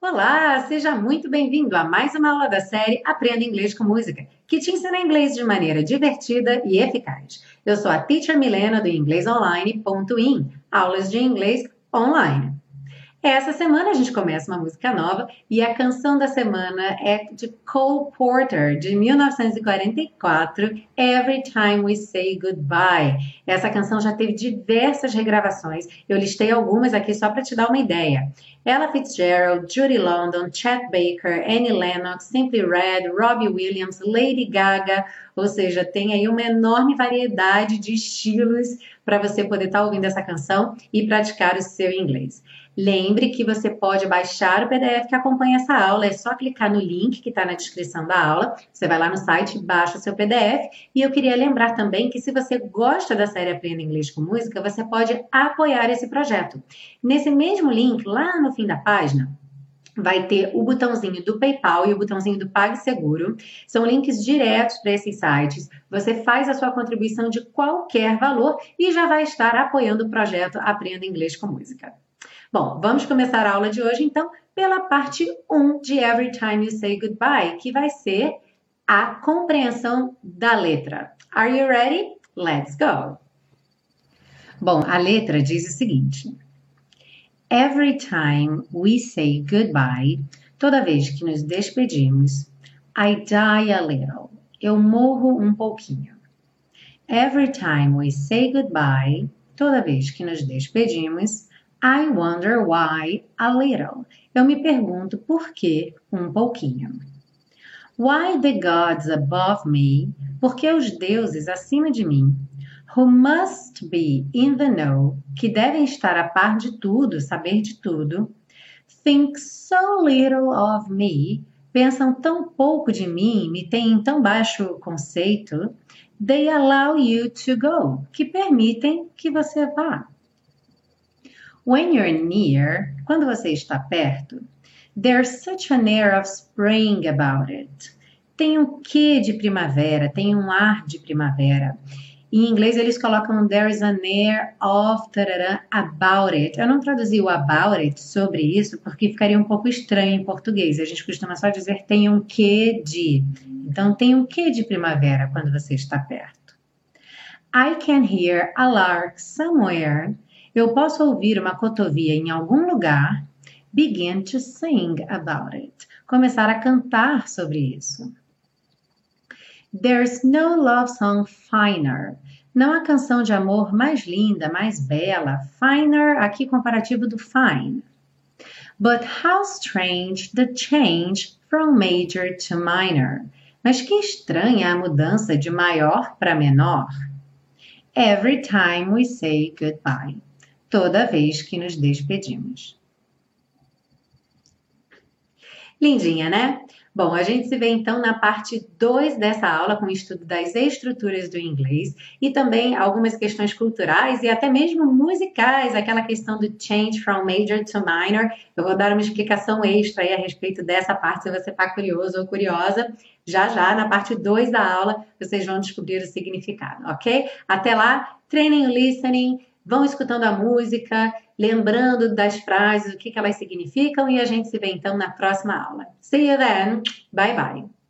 Olá, seja muito bem-vindo a mais uma aula da série Aprenda Inglês com Música, que te ensina inglês de maneira divertida e eficaz. Eu sou a Teacher Milena do inglesonline.in, aulas de inglês online. Essa semana a gente começa uma música nova e a canção da semana é de Cole Porter, de 1944, Every Time We Say Goodbye. Essa canção já teve diversas regravações, eu listei algumas aqui só para te dar uma ideia. Ella Fitzgerald, Judy London, Chet Baker, Annie Lennox, Simply Red, Robbie Williams, Lady Gaga, ou seja, tem aí uma enorme variedade de estilos para você poder estar tá ouvindo essa canção e praticar o seu inglês. Lembre que você pode baixar o PDF que acompanha essa aula, é só clicar no link que está na descrição da aula. Você vai lá no site, baixa o seu PDF. E eu queria lembrar também que se você gosta da série Aprenda Inglês com Música, você pode apoiar esse projeto. Nesse mesmo link, lá no fim da página, vai ter o botãozinho do PayPal e o botãozinho do PagSeguro. São links diretos para esses sites. Você faz a sua contribuição de qualquer valor e já vai estar apoiando o projeto Aprenda Inglês com Música. Bom, vamos começar a aula de hoje então pela parte 1 de Every Time You Say Goodbye, que vai ser a compreensão da letra. Are you ready? Let's go! Bom, a letra diz o seguinte: Every time we say goodbye, toda vez que nos despedimos, I die a little. Eu morro um pouquinho. Every time we say goodbye, toda vez que nos despedimos, I wonder why a little. Eu me pergunto por que um pouquinho. Why the gods above me? Porque os deuses acima de mim. Who must be in the know? Que devem estar a par de tudo, saber de tudo. Think so little of me. Pensam tão pouco de mim, me têm tão baixo conceito. They allow you to go. Que permitem que você vá. When you're near, quando você está perto, there's such an air of spring about it. Tem um quê de primavera, tem um ar de primavera. Em inglês eles colocam there is an air of tarará, about it. Eu não traduzi o about it sobre isso porque ficaria um pouco estranho em português. A gente costuma só dizer tem um quê de. Então tem um quê de primavera quando você está perto. I can hear a lark somewhere eu posso ouvir uma cotovia em algum lugar, begin to sing about it. Começar a cantar sobre isso. There's no love song finer. Não há canção de amor mais linda, mais bela. Finer, aqui comparativo do fine. But how strange the change from major to minor. Mas que estranha a mudança de maior para menor. Every time we say goodbye toda vez que nos despedimos. Lindinha, né? Bom, a gente se vê então na parte 2 dessa aula com o estudo das estruturas do inglês e também algumas questões culturais e até mesmo musicais, aquela questão do change from major to minor. Eu vou dar uma explicação extra aí a respeito dessa parte, se você está curioso ou curiosa. Já já, na parte 2 da aula, vocês vão descobrir o significado, ok? Até lá, treinem o listening vão escutando a música, lembrando das frases, o que, que elas significam, e a gente se vê então na próxima aula. See you then. Bye bye.